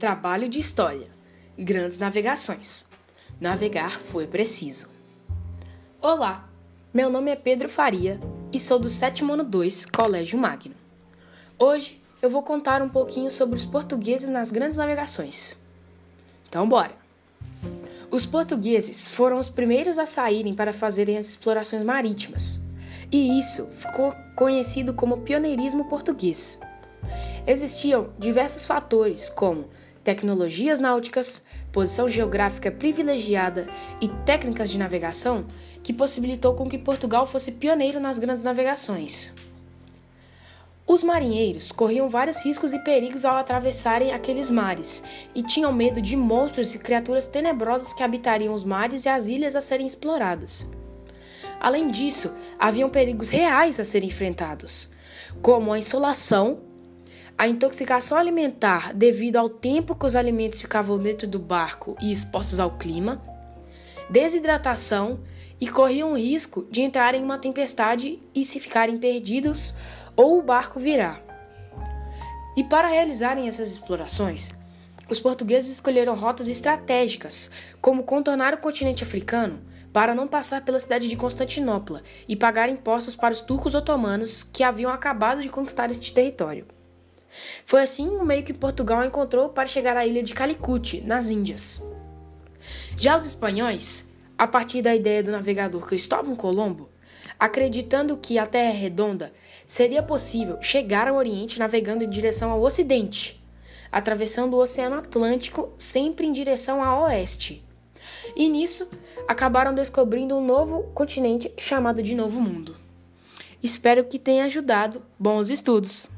Trabalho de História Grandes Navegações Navegar foi preciso. Olá, meu nome é Pedro Faria e sou do sétimo ano 2, Colégio Magno. Hoje eu vou contar um pouquinho sobre os portugueses nas grandes navegações. Então, bora! Os portugueses foram os primeiros a saírem para fazerem as explorações marítimas, e isso ficou conhecido como pioneirismo português. Existiam diversos fatores, como tecnologias náuticas, posição geográfica privilegiada e técnicas de navegação que possibilitou com que Portugal fosse pioneiro nas grandes navegações. Os marinheiros corriam vários riscos e perigos ao atravessarem aqueles mares e tinham medo de monstros e criaturas tenebrosas que habitariam os mares e as ilhas a serem exploradas. Além disso, haviam perigos reais a serem enfrentados, como a insolação a intoxicação alimentar devido ao tempo que os alimentos ficavam dentro do barco e expostos ao clima, desidratação e corriam o risco de entrar em uma tempestade e se ficarem perdidos ou o barco virar. E para realizarem essas explorações, os portugueses escolheram rotas estratégicas, como contornar o continente africano para não passar pela cidade de Constantinopla e pagar impostos para os turcos otomanos que haviam acabado de conquistar este território. Foi assim o meio que Portugal encontrou para chegar à ilha de Calicut, nas Índias. Já os espanhóis, a partir da ideia do navegador Cristóvão Colombo, acreditando que a Terra é redonda, seria possível chegar ao Oriente navegando em direção ao Ocidente, atravessando o Oceano Atlântico sempre em direção a oeste. E nisso, acabaram descobrindo um novo continente chamado de Novo Mundo. Espero que tenha ajudado. Bons estudos!